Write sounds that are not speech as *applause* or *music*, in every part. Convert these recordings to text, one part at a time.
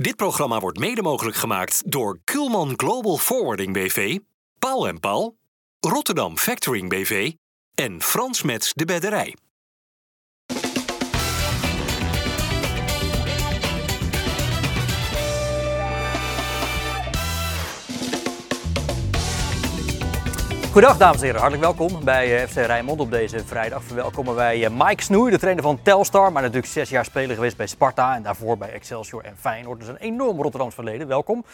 Dit programma wordt mede mogelijk gemaakt door Kulman Global Forwarding BV, Paul en Paul, Rotterdam Factoring BV en Frans Mets de Bedderij. Goedendag dames en heren, hartelijk welkom bij eh, FC Rijnmond op deze vrijdag. Verwelkomen wij eh, Mike Snoei, de trainer van Telstar, maar natuurlijk zes jaar speler geweest bij Sparta en daarvoor bij Excelsior en Feyenoord. Dus een enorm Rotterdams verleden, welkom.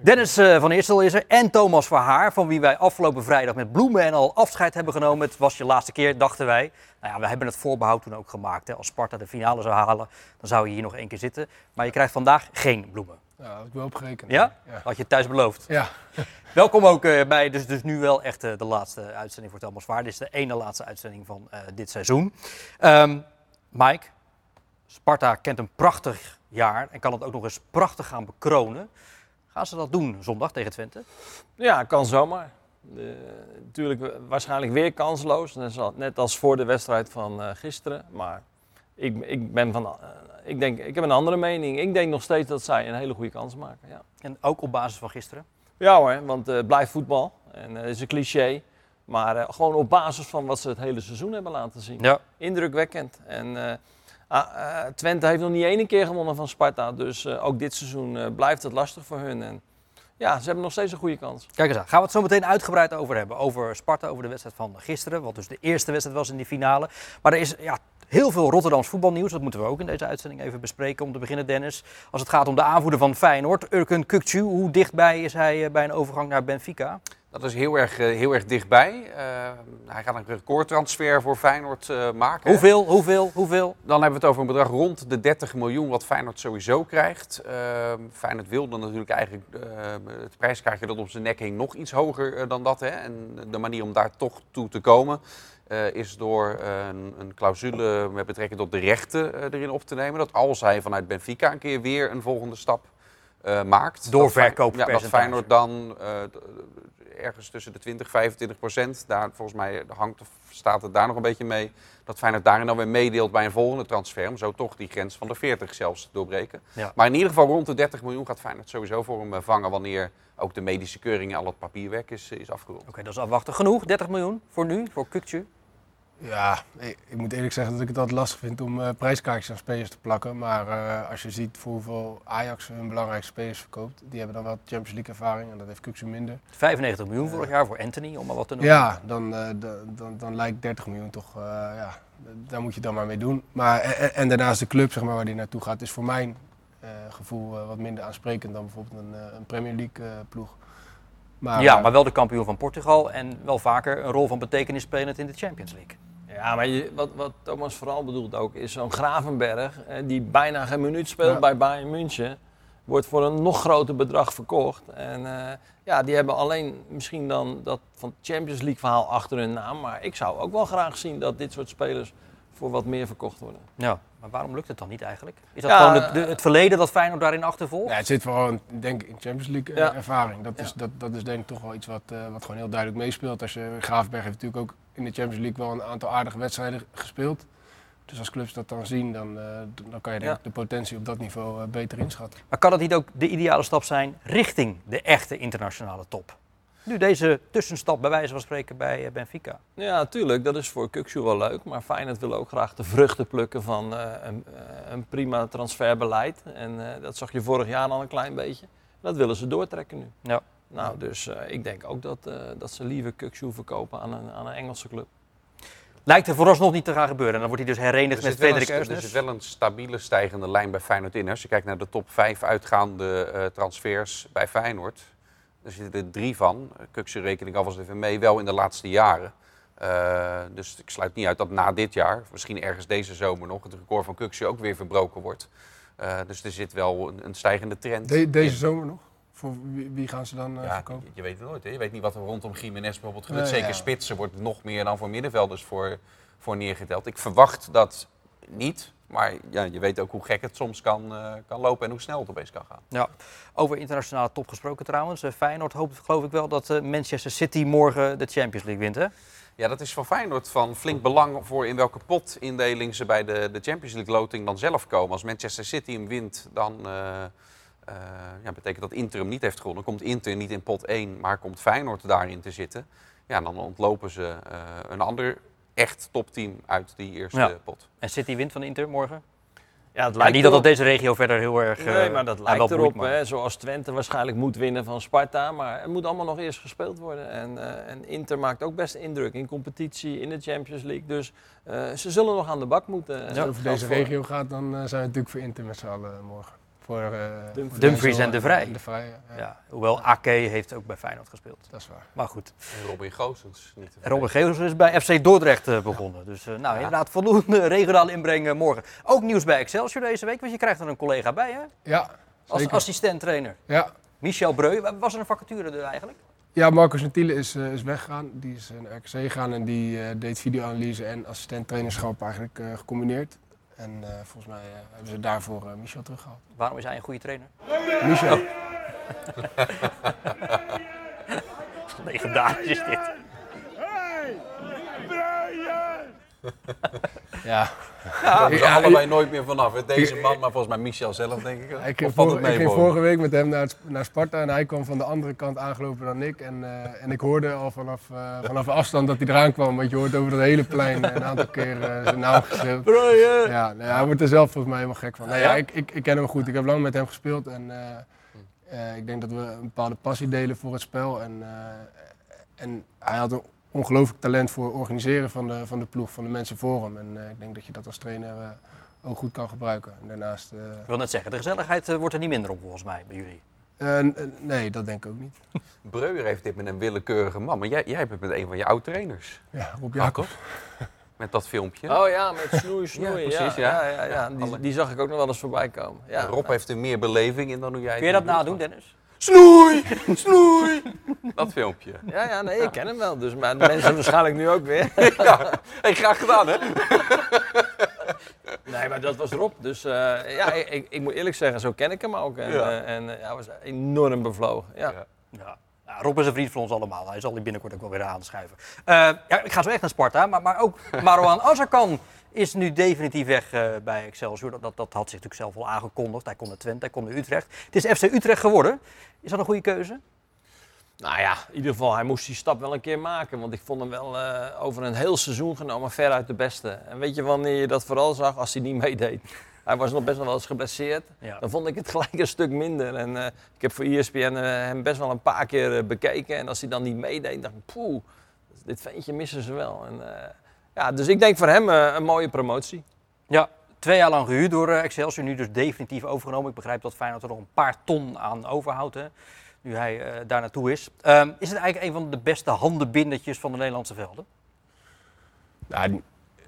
Dennis eh, van Eerstel is er en Thomas Verhaar, van wie wij afgelopen vrijdag met bloemen en al afscheid hebben genomen. Het was je laatste keer, dachten wij. Nou ja, we hebben het voorbehoud toen ook gemaakt. Hè. Als Sparta de finale zou halen, dan zou je hier nog één keer zitten. Maar je krijgt vandaag geen bloemen. Ja, had ik wel op gerekend. Ja? Ja. Had je thuis beloofd. Ja. *laughs* Welkom ook eh, bij, dus, dus nu wel echt eh, de laatste uitzending voor Thomas Vaar. Dit is de ene laatste uitzending van eh, dit seizoen. Ehm, Mike, Sparta kent een prachtig jaar en kan het ook nog eens prachtig gaan bekronen. Gaan ze dat doen zondag tegen Twente? Ja, kan zomaar. De, natuurlijk waarschijnlijk weer kansloos, net als, net als voor de wedstrijd van eh, gisteren. Maar ik, ik, ben van, eh, ik, denk, ik heb een andere mening. Ik denk nog steeds dat zij een hele goede kans maken. Ja, En ook op basis van gisteren. ja hoor, want eh, het blijft voetbal. En het is een cliché. Maar eh, gewoon op basis van wat ze het hele seizoen hebben laten zien. Ja. Indrukwekkend. En eh, ah, eh, Twente heeft nog niet één keer gewonnen van Sparta. Dus eh, ook dit seizoen eh, blijft het lastig voor hun. En ja, ze hebben nog steeds een goede kans. Kijk eens aan. Gaan we het zo meteen uitgebreid over hebben. Over Sparta, over de wedstrijd van gisteren. Wat dus de eerste wedstrijd was in die finale. Maar er is ja, heel veel Rotterdams voetbalnieuws. Dat moeten we ook in deze uitzending even bespreken. Om te beginnen, Dennis. Als het gaat om de aanvoerder van Feyenoord, Urkun Kukcu. Hoe dichtbij is hij eh, bij een overgang naar Benfica? Dat is heel erg, eh, heel erg dichtbij. Eh, hij gaat een recordtransfer voor Feyenoord eh, maken. Hoeveel, hoeveel, hoeveel? Dan hebben we het over een bedrag rond de 30 miljoen wat Feyenoord sowieso krijgt. Eh, Feyenoord wilde natuurlijk eigenlijk het prijskaartje dat op zijn nek hing nog iets hoger dan dat. Hè? En de manier om daar toch toe te komen is door een, een clausule met betrekking tot de rechten erin op te nemen. Dat als hij vanuit Benfica een keer weer een volgende stap maakt. Fey- Doorverkooppercentage. Ja, dat Feyenoord dan ergens tussen de 20 25 procent. Daar, volgens mij hangt, of staat het daar nog een beetje mee. Dat Feyenoord daarin dan weer meedeelt bij een volgende transfer. Om zo toch die grens van de 40 zelfs te doorbreken. Ja. Maar in ieder geval rond de 30 miljoen gaat Feyenoord sowieso voor hem eh, vangen. Wanneer ook de medische keuring en al het papierwerk is, is afgerond. Oké, dat is afwachten. Genoeg, 30 miljoen voor nu, voor Kukcu. Ja, ik, ik moet eerlijk zeggen dat ik het altijd lastig vind om eh, prijskaartjes aan spelers te plakken. Maar eh, als je ziet voor hoeveel Ajax hun belangrijkste spelers verkoopt, die hebben dan wel Champions League ervaring en dat heeft Kuksu minder. 95 miljoen vorig jaar voor Anthony, om maar wat te noemen. Ja, dan, eh, da- dan, dan lijkt 30 miljoen toch, eh, ja, daar moet je dan maar mee doen. Maar, en, daarnaast de club zeg maar, waar die naartoe gaat, is voor mijn eh, gevoel eh, wat minder aansprekend dan bijvoorbeeld een, eh, een Premier League eh, ploeg. Maar, ja, eh, maar wel de kampioen van Portugal en wel vaker een rol van betekenis spelend in de Champions League. Ja, maar je, wat, wat Thomas vooral bedoelt ook, is zo'n Gravenberg, eh, die bijna geen minuut speelt Ja. bij Bayern München, wordt voor een nog groter bedrag verkocht. En eh, ja, die hebben alleen misschien dan dat van Champions League verhaal achter hun naam. Maar ik zou ook wel graag zien dat dit soort spelers voor wat meer verkocht worden. Ja, maar waarom lukt het dan niet eigenlijk? Is dat Ja, gewoon de, de- het verleden dat Feyenoord daarin achtervolgt? Ja, het zit vooral in, denk ik, in Champions League eh, Ja. ervaring. Dat, is, dat, dat is denk ik toch wel iets wat, eh, wat gewoon heel duidelijk meespeelt. Als je, Graafberg heeft natuurlijk ook in de Champions League wel een aantal aardige wedstrijden gespeeld. Dus als clubs dat dan zien, dan, eh, dan kan je denk ik de potentie op dat niveau eh, beter inschatten. Maar kan het niet ook de ideale stap zijn richting de echte internationale top? Nu deze tussenstap bij wijze van spreken bij eh, Benfica. Ja, natuurlijk, dat is voor Kuksu wel leuk. Maar Feyenoord wil ook graag de vruchten plukken van eh, een, een prima transferbeleid. En eh, dat zag je vorig jaar al een klein beetje. Dat willen ze doortrekken nu. Ja. Nou, dus eh, ik denk ook dat, eh, dat ze liever Kuksu verkopen aan een, aan een Engelse club. Lijkt er vooralsnog niet te gaan gebeuren. En dan wordt hij dus herenigd Er met Frederik st- er Eusnes. zit wel een stabiele stijgende lijn bij Feyenoord in. Als je kijkt naar de top 5 uitgaande eh, transfers bij Feyenoord. Er zitten er drie van. Kukse rekening alvast even mee, wel in de laatste jaren. Eh, dus ik sluit niet uit dat na dit jaar, misschien ergens deze zomer nog, het record van Kukse ook weer verbroken wordt. Eh, dus er zit wel een, een stijgende trend. De- deze in. zomer nog? Voor wie, wie gaan ze dan eh, Ja, verkopen? je, je weet het nooit. Hè? Je weet niet wat er rondom Jiménez bijvoorbeeld gebeurt. Nee, Zeker ja. spitsen wordt nog meer dan voor middenvelders voor, voor neergeteld. Ik verwacht dat niet. Maar ja, je weet ook hoe gek het soms kan, eh, kan lopen en hoe snel het opeens kan gaan. Ja. Over internationale top gesproken trouwens. Eh, Feyenoord hoopt geloof ik wel dat eh, Manchester City morgen de Champions League wint hè? Ja, dat is voor Feyenoord van flink belang voor in welke potindeling ze bij de, de Champions League loting dan zelf komen. Als Manchester City hem wint, dan, ja, betekent dat Inter hem niet heeft gewonnen. Komt Inter niet in pot 1, maar komt Feyenoord daarin te zitten. Ja, dan ontlopen ze eh, een ander echt topteam uit die eerste Ja. pot. En City wint van Inter morgen? Ja, het Ja, lijkt niet dat dat deze regio verder heel erg... Nee, eh, maar dat lijkt erop. maar- Hè, zoals Twente waarschijnlijk moet winnen van Sparta. Maar het moet allemaal nog eerst gespeeld worden. En, eh, en Inter maakt ook best indruk in competitie, in de Champions League. Dus eh, ze zullen nog aan de bak moeten. En Als het over deze voor- regio gaat, dan eh, zijn we natuurlijk voor Inter met z'n allen morgen. Voor, eh, Dumfries. voor Dumfries Denzel en De Vrij. De Vrij, ja. Ja, hoewel Ake heeft ook bij Feyenoord gespeeld. Dat is waar. Maar goed. En Robin Goossens niet vergeten. Geels is bij FC Dordrecht eh, begonnen. Dus eh, nou, inderdaad voldoende *laughs* regionale inbreng eh, morgen. Ook nieuws bij Excelsior deze week, want je krijgt er een collega bij, hè? Ja, Als assistent-trainer. Ja. Michel Breu. Was er een vacature er eigenlijk? Ja, Marcus Natiele is, is weggegaan. Die is naar RKC gegaan en die eh, deed videoanalyse en assistent-trainerschap eigenlijk eh, gecombineerd. En eh, volgens mij eh, hebben ze daarvoor eh, Michel teruggehaald. Waarom is hij een goede trainer? Michel, *laughs* Legendarisch is dit. Ja. Daar hebben ze Ja, allebei nooit meer vanaf. hè. Deze man, maar volgens mij Michel zelf, denk ik. Ik, ging, vor- ik ging vorige week met hem naar, het- naar Sparta en hij kwam van de andere kant aangelopen dan ik. En, eh, en ik hoorde al vanaf, eh, vanaf afstand dat hij eraan kwam, want je hoort over het hele plein een aantal keer eh, zijn naam geschreeuwd. Ja, nou ja, hij wordt er zelf volgens mij helemaal gek van. Nou ja, Ja? ik, ik, ik ken hem goed, ik heb lang met hem gespeeld en eh, eh, ik denk dat we een bepaalde passie delen voor het spel. En, eh, en hij had een ongelooflijk talent voor organiseren van de, van de ploeg, van de mensen voor hem. En eh, ik denk dat je dat als trainer eh, ook goed kan gebruiken. En daarnaast... eh, Ik wil net zeggen, de gezelligheid wordt er niet minder op volgens mij bij jullie. Nee, dat denk ik ook niet. *laughs* Breuer heeft dit met een willekeurige man. Maar jij, jij hebt het met een van je oud-trainers. Ja, Rob Ja, Jacob. Met dat filmpje. Oh ja, met snoei, *laughs* snoei. Ja, precies, ja. ja. ja, ja, Die, die zag ik ook nog wel eens voorbij komen. Ja. Rob heeft er meer beleving in dan hoe jij Kun je dat nadoen, Dennis? Snoei! Snoei! Dat filmpje. Ja, ja, nee, ik ken hem wel. Dus, maar de mensen waarschijnlijk nu ook weer. *laughs* Ja, hey, graag gedaan hè? Nee, maar dat was Rob. Dus eh, ja, ik, ik, ik moet eerlijk zeggen, zo ken ik hem ook. En, Ja. eh, en eh, hij was enorm bevlogen. Ja. Ja. Ja. Rob is een vriend van ons allemaal. Hij zal die binnenkort ook wel weer aanschuiven. Eh ja, ik ga zo echt naar Sparta. Maar, maar ook Marwan Azarkan is nu definitief weg eh, bij Excelsior. Dat, dat, dat had zich natuurlijk zelf al aangekondigd. Hij komt naar Twente, hij komt naar Utrecht. Het is FC Utrecht geworden. Is dat een goede keuze? Nou ja, in ieder geval, hij moest die stap wel een keer maken. Want ik vond hem wel eh, over een heel seizoen genomen veruit de beste. En weet je wanneer je dat vooral zag? Als hij niet meedeed. *laughs* Hij was nog best wel eens geblesseerd. Ja. Dan vond ik het *laughs* gelijk een stuk minder. En eh, ik heb voor ESPN hem best wel een paar keer bekeken. En als hij dan niet meedeed, dacht ik, poeh, dit ventje missen ze wel. En, ja, dus ik denk voor hem eh, een mooie promotie. Ja, twee jaar lang gehuurd door eh, Excelsior. Nu dus definitief overgenomen. Ik begrijp dat Feyenoord er nog een paar ton aan overhoudt. Hè, nu hij eh, daar naartoe is. Ehm, is het eigenlijk een van de beste handenbindertjes van de Nederlandse velden? Nou,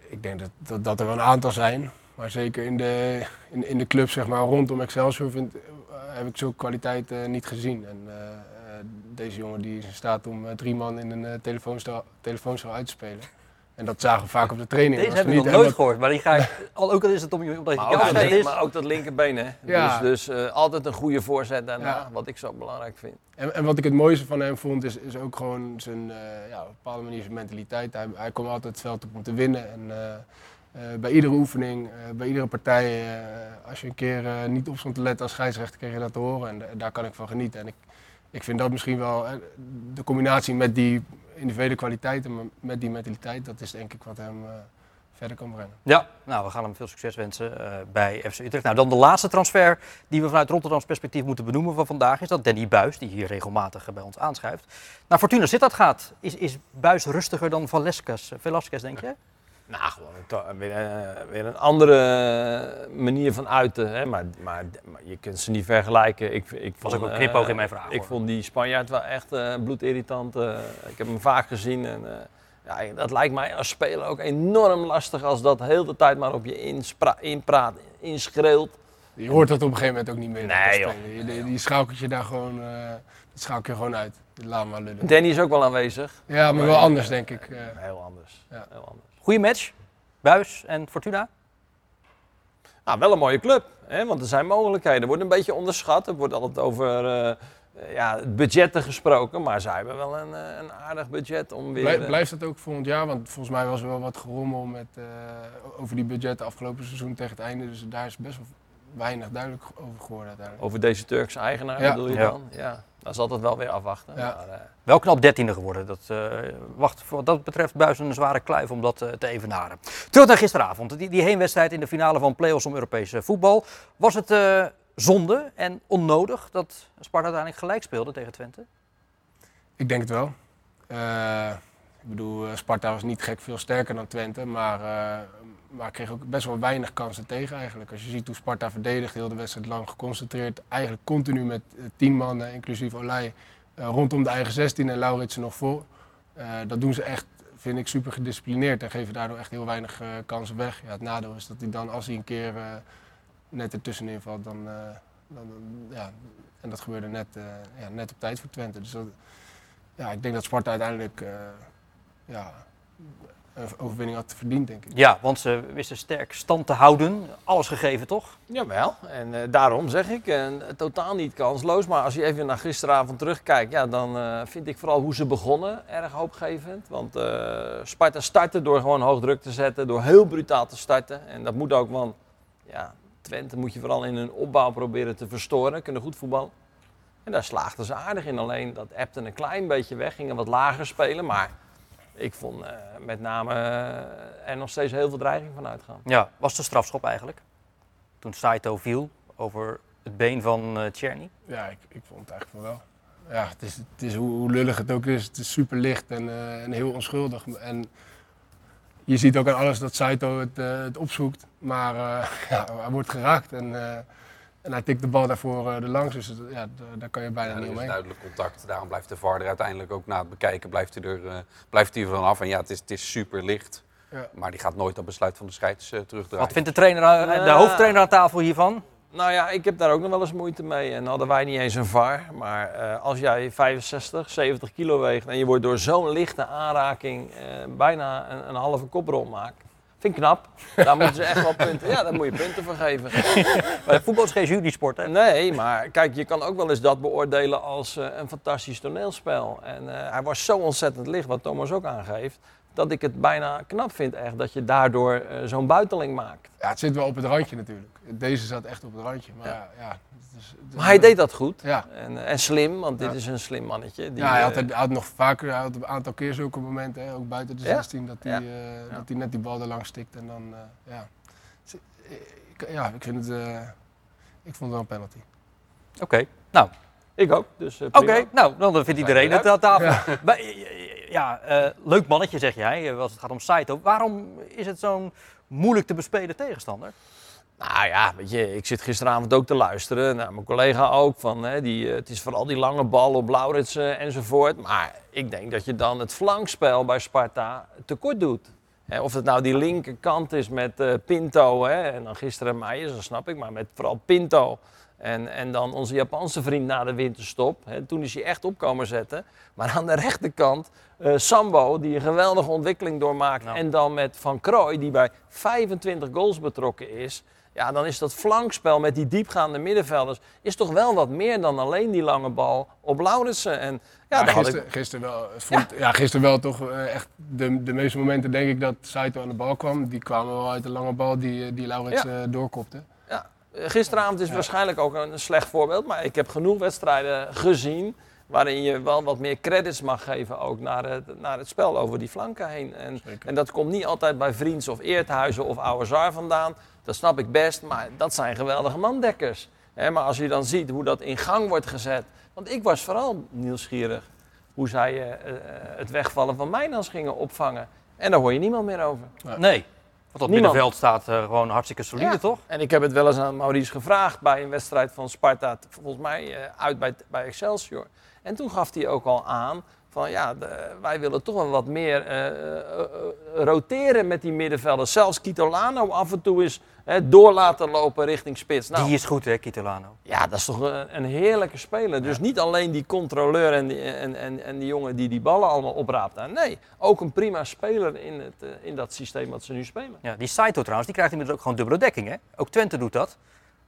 ik denk dat, dat, dat er wel een aantal zijn. Maar zeker in de, in, in de club zeg maar, rondom Excelsior vind, heb ik zulke kwaliteit niet gezien. En eh, eh, deze jongen die is in staat om drie man in een telefoonstel, telefoonstel uit te spelen. En dat zagen we vaak op de training. Deze heb we ik nog niet- nooit gehoord. Maar die ga ik, *laughs* al ook al is het om je omdat je Maar ook, is. maar ook dat linkerbeen, hè? Ja. Dus, dus eh, altijd een goede voorzet daarna, Ja. wat ik zo belangrijk vind. En, en wat ik het mooiste van hem vond, is, is ook gewoon zijn, eh, ja, op een bepaalde manier zijn mentaliteit. Hij, hij kwam altijd het veld op om te winnen. En eh, eh, bij iedere oefening, eh, bij iedere partij, als je een keer niet op stond te letten als scheidsrechter, kreeg je dat te horen. En da- daar kan ik van genieten. En ik, ik vind dat misschien wel, de combinatie met die individuele kwaliteiten, met die mentaliteit, dat is denk ik wat hem eh, verder kan brengen. Ja, nou, we gaan hem veel succes wensen eh, bij FC Utrecht. Nou, dan de laatste transfer die we vanuit Rotterdams perspectief moeten benoemen van vandaag is dat Danny Buis, die hier regelmatig eh, bij ons aanschuift, naar Fortuna Sittard gaat. Is, is Buis rustiger dan Velasquez, Velasquez denk je? Nou, gewoon een to- weer, eh, weer een andere manier van uiten. Hè? Maar, maar, maar je kunt ze niet vergelijken. Ik, ik Was vond, ook een knipoog eh, in mijn vraag, Ik hoor. vond die Spanjaard wel echt eh, bloedirritant. eh. ik heb hem vaak gezien. En, eh, ja, dat lijkt mij als speler ook enorm lastig als dat heel de tijd maar op je inspra- inpraat, inschreeuwt. Je hoort dat op een gegeven moment ook niet meer. Nee, joh. Je- Die, die schakelt je daar gewoon, eh dat schakelt je gewoon uit. Laat maar lullen. Danny is ook wel aanwezig. Ja, maar wel anders denk ik. eh. Heel anders. Ja. Heel anders. Goeie match, Buis en Fortuna. Nou, wel een mooie club, hè? want er zijn mogelijkheden. Er wordt een beetje onderschat. Er wordt altijd over eh, ja, budgetten gesproken, maar zij hebben wel een, eh, een aardig budget om weer... Blij- blijft dat ook volgend jaar? Want volgens mij was er wel wat gerommel met, eh, over die budgetten afgelopen seizoen tegen het einde. Dus daar is best wel weinig duidelijk over geworden uiteindelijk. Over deze Turkse eigenaar Ja. bedoel je Ja. dan? Ja, dat is altijd wel weer afwachten. Ja. Maar, eh, Wel knap dertiende geworden. Dat, eh, wacht, voor wat dat betreft Buis een zware kluif om dat eh, te evenaren. Terug naar gisteravond. Die, die heenwedstrijd in de finale van play-offs om Europees eh, voetbal. Was het eh, zonde en onnodig dat Sparta uiteindelijk gelijk speelde tegen Twente? Ik denk het wel. Eh, ik bedoel, Sparta was niet gek veel sterker dan Twente, maar, eh, maar kreeg ook best wel weinig kansen tegen eigenlijk. Als je ziet hoe Sparta verdedigt, heel de wedstrijd lang geconcentreerd, eigenlijk continu met eh, tien man, eh, inclusief Olij, eh, rondom de eigen 16 en Lauritsen nog voor. Eh, dat doen ze echt, vind ik, super gedisciplineerd en geven daardoor echt heel weinig kansen weg. Ja, het nadeel is dat hij dan, als hij een keer net ertussenin valt, dan, dan, ja, en dat gebeurde net, ja, net op tijd voor Twente. Dus ja, ik denk dat Sparta uiteindelijk ja, overwinning had verdiend, denk ik. Ja, want ze wisten sterk stand te houden. Alles gegeven, toch? Jawel, en eh, daarom zeg ik, eh, totaal niet kansloos. Maar als je even naar gisteravond terugkijkt, ja, dan eh, vind ik vooral hoe ze begonnen erg hoopgevend. Want eh, Sparta startte door gewoon hoog druk te zetten, door heel brutaal te starten. En dat moet ook, want ja, Twente moet je vooral in hun opbouw proberen te verstoren, kunnen goed voetballen. En daar slaagden ze aardig in, alleen dat appte een klein beetje weg, gingen wat lager spelen. Maar ik vond eh, met name eh, er nog steeds heel veel dreiging van uitgaan. Ja, was de strafschop eigenlijk. Toen Saito viel over het been van eh Tjerni. Ja, ik, ik vond het eigenlijk van wel. Ja, het is, het is hoe, hoe lullig het ook is. Het is super licht en, eh, en heel onschuldig. En je ziet ook aan alles dat Saito het, eh, het opzoekt. Maar eh, *laughs* ja, hij wordt geraakt en, eh, en hij tikt de bal daarvoor eh, er langs. Dus ja, daar- kan je bijna Ja, er niet is omheen. duidelijk contact. Daarom blijft de VAR er uiteindelijk ook na het bekijken blijft hij er, eh, blijft hij er vanaf. En ja, het is, het is super licht. Ja. Maar die gaat nooit dat besluit van de scheids eh, terugdraaien. Wat vindt de, trainer, de hoofdtrainer aan tafel hiervan? Nou ja, ik heb daar ook nog wel eens moeite mee. En hadden wij niet eens een VAR. Maar eh, als jij 65, 70 kilo weegt en je wordt door zo'n lichte aanraking eh, bijna een, een halve kop rondmaakt. Vind ik knap. Daar moeten ze echt wel *laughs* punten. Ja, daar moet je punten voor geven. *laughs* Maar voetbal is geen jurysport, hè? Nee, maar kijk, je kan ook wel eens dat beoordelen als eh, een fantastisch toneelspel. En eh, hij was zo ontzettend licht, wat Thomas ook aangeeft, dat ik het bijna knap vind echt dat je daardoor eh, zo'n buiteling maakt. Ja, het zit wel op het randje natuurlijk. Deze zat echt op het randje. Maar Ja. ja, ja, het is- het is- Maar hij deed dat goed. Ja. En, eh, en slim, want dit is een slim mannetje. Die, ja, hij had, eh, hij had nog vaker, hij had een aantal keer zulke momenten, hè, ook buiten de Ja. 16, dat hij, dat hij net die bal er langs stikt. En dan, ja. Ja, ik vind het, ik vond het wel een penalty. Oké, nou, Ik ook, dus oké, nou, dan vindt iedereen het aan tafel. Ja, eh, leuk mannetje zeg jij, eh, als het gaat om Saito. Waarom is het zo'n moeilijk te bespelen tegenstander? Nou ja, weet je, ik zit gisteravond ook te luisteren naar mijn collega ook. Van, hè, die, eh, het is vooral die lange bal op Lauritsen enzovoort. Maar ik denk dat je dan het flankspel bij Sparta tekort doet. Hè, of het nou die linkerkant is met Pinto hè, en dan gisteren Meijers, dat snap ik. Maar met vooral Pinto en, en dan onze Japanse vriend na de winterstop. Hè, toen is hij echt op komen zetten. Maar aan de rechterkant eh, Sambo, die een geweldige ontwikkeling doormaakt. Nou. En dan met Van Krooi, die bij 25 goals betrokken is. Ja, dan is dat flankspel met die diepgaande middenvelders... is toch wel wat meer dan alleen die lange bal op Laurensen. En ja, Ja, gisteren, ik... gisteren wel, vond, ja. gisteren wel toch eh, echt de, de meeste momenten denk ik dat Saito aan de bal kwam. Die kwamen wel uit de lange bal die, eh, die doorkopte. Eh, gisteravond is waarschijnlijk ook een slecht voorbeeld. Maar ik heb genoeg wedstrijden gezien... waarin je wel wat meer credits mag geven ook naar het, naar het spel over die flanken heen. En, Zeker. en dat komt niet altijd bij Vriends of Eerthuizen of Ouwezaar vandaan. Dat snap ik best, maar dat zijn geweldige mandekkers. Hè, maar als je dan ziet hoe dat in gang wordt gezet... Want ik was vooral nieuwsgierig hoe zij eh, eh, het wegvallen van Mijnans gingen opvangen. En daar hoor je niemand meer over. Nee, Niemand. middenveld staat eh, gewoon hartstikke solide, Ja. toch? En ik heb het wel eens aan Maurice gevraagd bij een wedstrijd van Sparta, volgens mij eh, uit bij, bij Excelsior. En toen gaf hij ook al aan van ja, de- wij willen toch wel wat meer eh, roteren met die middenvelders. Zelfs Kitolano af en toe is hè, door laten lopen richting spits. Nou, Die is goed, hè, Kitolano. ja, dat is toch een, een heerlijke speler. Dus niet alleen die controleur en die, en, en, en die jongen die die ballen allemaal opraapt. Nou, Nee, ook een prima speler in, het, eh, in dat systeem wat ze nu spelen. Ja, die Saito trouwens, die krijgt inmiddels ook gewoon dubbele dekking, hè? Ook Twente doet dat.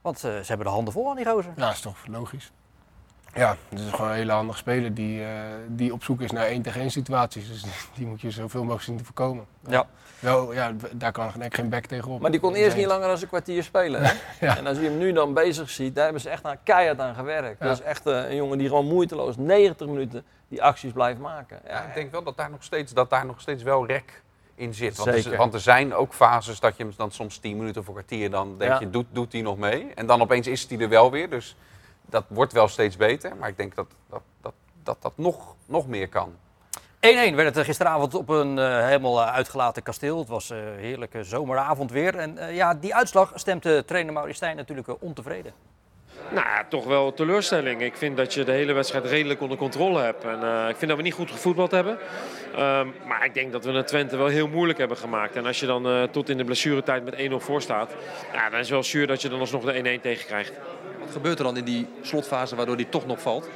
Want eh, ze hebben de handen vol aan die gozer. Ja, is toch logisch. Ja, het is gewoon een hele handige speler die, eh, die op zoek is naar één tegen één situaties. Dus *laughs* die moet je zoveel mogelijk zien te voorkomen. Ja. Wel, ja, daar kan geen back tegenop. Maar die kon eerst niet langer dan een kwartier spelen. Hè? *laughs* Ja. En als je hem nu dan bezig ziet, daar hebben ze echt aan, keihard aan gewerkt. Ja. Dat is echt eh, een jongen die gewoon moeiteloos 90 minuten die acties blijft maken. Ja, Ja, ik denk wel dat daar nog steeds, dat daar nog steeds wel rek in zit. Want, er, want er zijn ook fases dat je hem dan soms 10 minuten of een kwartier, dan denk Ja. je, doet, doet hij nog mee? En dan opeens is hij er wel weer. Dus dat wordt wel steeds beter. Maar ik denk dat dat, dat, dat, dat nog, nog meer kan. 1-1 werd het gisteravond op een eh, helemaal eh, uitgelaten kasteel. Het was een heerlijke zomeravond weer. En eh, ja, die uitslag stemt de trainer Maurice Stijn natuurlijk eh, ontevreden. Nou, toch wel teleurstelling. Ik vind dat je de hele wedstrijd redelijk onder controle hebt. En eh, ik vind dat we niet goed gevoetbald hebben. Ehm, maar ik denk dat we het Twente wel heel moeilijk hebben gemaakt. En als je dan eh, tot in de blessuretijd met 1-0 voor staat, ja, dan is het wel zuur dat je dan alsnog de 1-1 tegenkrijgt. Wat gebeurt er dan in die slotfase waardoor die toch nog valt?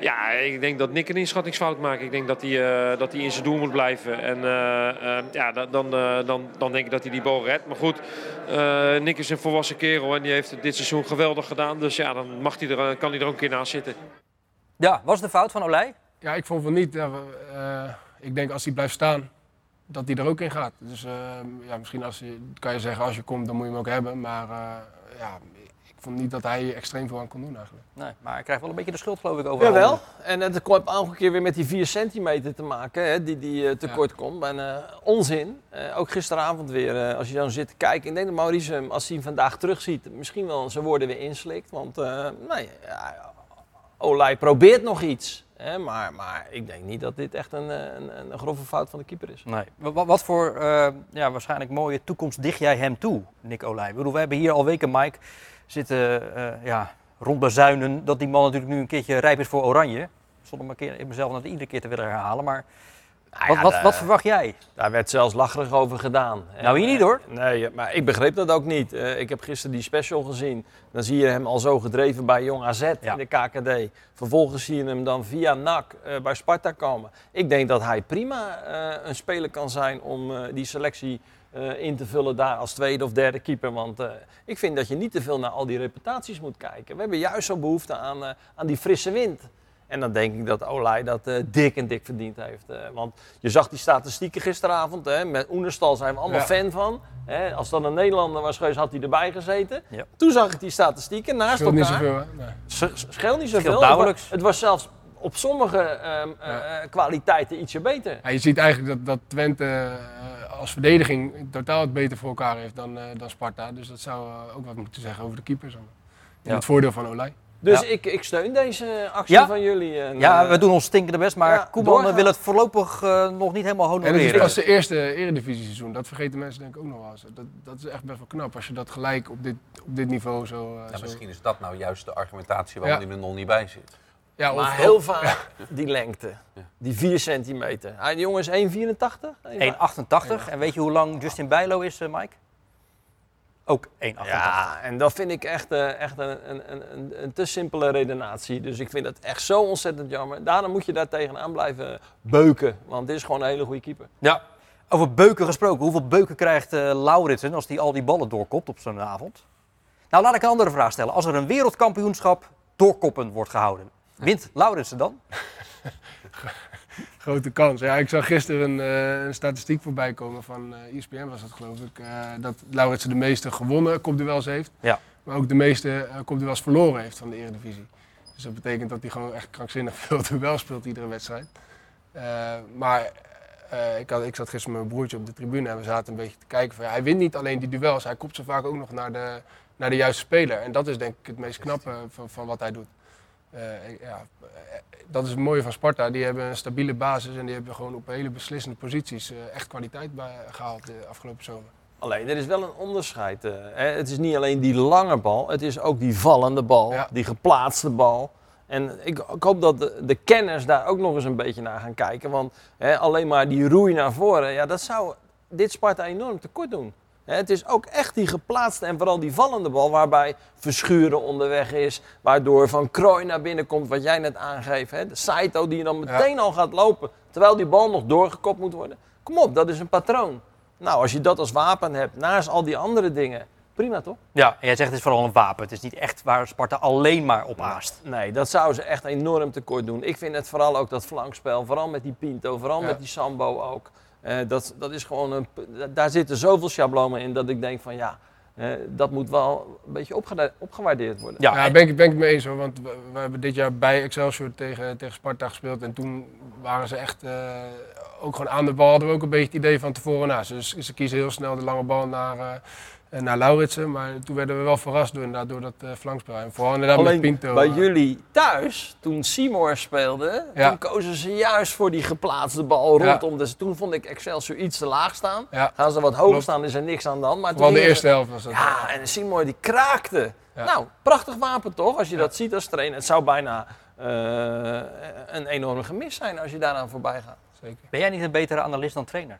Ja, ik denk dat Nick een inschattingsfout maakt. Ik denk dat hij, eh, dat hij in zijn doel moet blijven. En eh, eh, ja, da- dan, eh, dan, dan denk ik dat hij die bal redt. Maar goed, eh, Nick is een volwassen kerel en die heeft het dit seizoen geweldig gedaan. Dus ja, dan mag hij er, kan hij er ook een keer naast zitten. Ja, was het de fout van Olij? Ja, ik vond van niet. Eh, ik denk als hij blijft staan, dat hij er ook in gaat. Dus ja, misschien als je, kan je zeggen, als je komt, dan moet je hem ook hebben. Maar eh, ja, vond niet dat hij extreem veel aan kon doen eigenlijk. Nee, maar hij krijgt wel een beetje de schuld geloof ik over. Jawel. En het komt elke keer weer met die 4 centimeter te maken, hè, die, die eh, tekort komt. En eh, onzin. Eh, ook gisteravond weer, eh, als je dan zit te kijken. Ik denk dat Maurice hem, als hij hem vandaag terugziet, misschien wel zijn woorden weer inslikt. Want eh nee, ja, Olij probeert nog iets. Hè, maar, maar ik denk niet dat dit echt een, een, een grove fout van de keeper is. Nee. Wa- wa- Wat, voor eh, ja, waarschijnlijk mooie toekomst dicht jij hem toe, Nick Olij? Ik bedoel, we hebben hier al weken, Mike, zitten eh ja, rondbezuinen dat die man natuurlijk nu een keertje rijp is voor Oranje. Zonder maar keer, mezelf dat iedere keer te willen herhalen. Maar Nou wat, ja, wat, de- wat verwacht jij? Daar werd zelfs lacherig over gedaan. Nou, hier niet, hoor. Nee, maar ik begreep dat ook niet. Eh, ik heb gisteren die special gezien. Dan zie je hem al zo gedreven bij Jong AZ Ja. in de KKD. Vervolgens zie je hem dan via NAC eh, bij Sparta komen. Ik denk dat hij prima eh, een speler kan zijn om eh, die selectie eh, in te vullen daar als tweede of derde keeper. Want eh, ik vind dat je niet te veel naar al die reputaties moet kijken. We hebben juist zo'n behoefte aan, eh, aan die frisse wind. En dan denk ik dat Olij dat eh, dik en dik verdiend heeft. Eh, want je zag die statistieken gisteravond. Hè, met Oenerstal zijn we allemaal Ja. fan van. Hè, als dat een Nederlander was geweest, had hij erbij gezeten. Ja. Toen zag ik die statistieken naast Scheelt niet zoveel, hè? Nee. Sch- sch- Scheelt niet zoveel. Scheelt Het. Het was zelfs op sommige ehm, eh, kwaliteiten ietsje beter. Ja, je ziet eigenlijk dat, dat Twente als verdediging totaal het beter voor elkaar heeft dan, eh, dan Sparta. Dus dat zou ook wat moeten zeggen over de keepers. In Ja. het voordeel van Olij. Dus Ja. ik, ik steun deze actie Ja. van jullie. En, Ja, eh, we doen ons stinkende best, maar ja, Koeman eh, doorgaan. wil het voorlopig eh, nog niet helemaal En het is honoreren. pas zijn eerste eredivisie-seizoen. Dat vergeten mensen denk ik ook nog wel eens. Dat, dat is echt best wel knap als je dat gelijk op dit, op dit niveau zo... Ja, zo- misschien is dat nou juist de argumentatie waarom Ja. hij er nog niet bij zit. Ja, of- Maar heel vaak die lengte. Ja. Die 4 centimeter. Hij, die jongen is 1,84? 1,88. En weet je hoe lang Justin Bijlo is, Mike? Ook 1,88. Ja, en dat vind ik echt, eh, echt een, een, een, een, een te simpele redenatie. Dus ik vind dat echt zo ontzettend jammer. Daarom moet je daar tegenaan blijven beuken. Want dit is gewoon een hele goede keeper. Ja. Over beuken gesproken. Hoeveel beuken krijgt eh Lauritsen als hij al die ballen doorkopt op zo'n avond? Nou, laat ik een andere vraag stellen. Als er een wereldkampioenschap doorkoppen wordt gehouden, wint Lauritsen dan? *laughs* *laughs* Grote kans. Ja, ik zag gisteren een, eh, een statistiek voorbij komen van eh ESPN was dat geloof ik. eh, dat Lauritsen de meeste gewonnen kopduels heeft. Ja. Maar ook de meeste kopduels verloren heeft van de Eredivisie. Dus dat betekent dat hij gewoon echt krankzinnig *laughs* veel duels speelt iedere wedstrijd. Maar ik, had, ik zat gisteren met mijn broertje op de tribune en we zaten een beetje te kijken. Van, ja, hij wint niet alleen die duels, hij kopt ze vaak ook nog naar de, naar de juiste speler. En dat is denk ik het meest knappe van, van wat hij doet. Eh, ja, eh, dat is het mooie van Sparta. Die hebben een stabiele basis en die hebben gewoon op hele beslissende posities eh, echt kwaliteit bij, gehaald de afgelopen zomer. Alleen, er is wel een onderscheid. hè. Het is niet alleen die lange bal, het is ook die vallende bal, Ja. die geplaatste bal. En ik, ik hoop dat de, de kenners daar ook nog eens een beetje naar gaan kijken. Want hè, alleen maar die roei naar voren, ja, dat zou dit Sparta enorm tekort doen. Het is ook echt die geplaatste en vooral die vallende bal waarbij Verschuren onderweg is. Waardoor Van Krooi naar binnen komt, wat jij net aangeeft. Hè. De Saito die dan meteen al gaat lopen, terwijl die bal nog doorgekopt moet worden. Kom op, dat is een patroon. Nou, als je dat als wapen hebt, naast al die andere dingen, Prima toch? Ja, en jij zegt het is vooral een wapen. Het is niet echt waar Sparta alleen maar op aast. Nee, dat zou ze echt enorm tekort doen. Ik vind het vooral ook dat flankspel, vooral met die Pinto, vooral Ja. met die Sambo ook. Eh, dat, dat is gewoon een, daar zitten zoveel schablonen in dat ik denk van ja, eh, dat moet wel een beetje opgewaardeerd worden. Ja, Ja, en- ben ik, ben ik het mee eens hoor. Want we, we hebben dit jaar bij Excelsior tegen, tegen Sparta gespeeld. En toen waren ze echt eh, ook gewoon aan de bal. Hadden we ook een beetje het idee van tevoren. Nou, ze, ze kiezen heel snel de lange bal naar, eh, naar Lauritsen. Maar toen werden we wel verrast door, inderdaad, door dat eh, flankspel. En vooral inderdaad met Alleen Pinto. bij eh, jullie thuis, toen Seymour speelde, Ja. toen kozen ze juist voor die geplaatste bal Ja. rondom. Dus toen vond ik Excelsior iets te laag staan. Ja, Gaan ze wat hoger Klopt. staan, is er niks aan de hand. Maar toen de eerste helft was dat. Ja, en Seymour die kraakte. Ja. Nou, prachtig wapen toch, als je Ja. dat ziet als trainer. Het zou bijna eh, een enorm gemis zijn als je daaraan voorbij gaat. Zeker. Ben jij niet een betere analist dan trainer?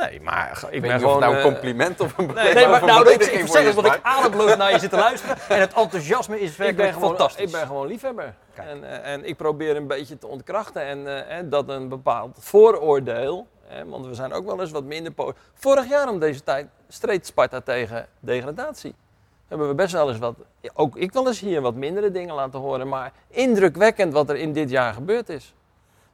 Nee, maar ik ben gewoon... het nou een eh, compliment of een nee, Nee, maar nou, ik, ik zeg het, want ik ademloos naar je zit te luisteren. *laughs* En het enthousiasme is werkelijk gewoon, fantastisch. ik ben gewoon liefhebber. En, eh, en ik probeer een beetje te ontkrachten. En eh, en dat een bepaald vooroordeel, hè, want we zijn ook wel eens wat minder... Vorig jaar om deze tijd streed Sparta tegen degradatie. Hebben we best wel eens wat, ook ik wel eens hier wat mindere dingen laten horen. Maar indrukwekkend wat er in dit jaar gebeurd is.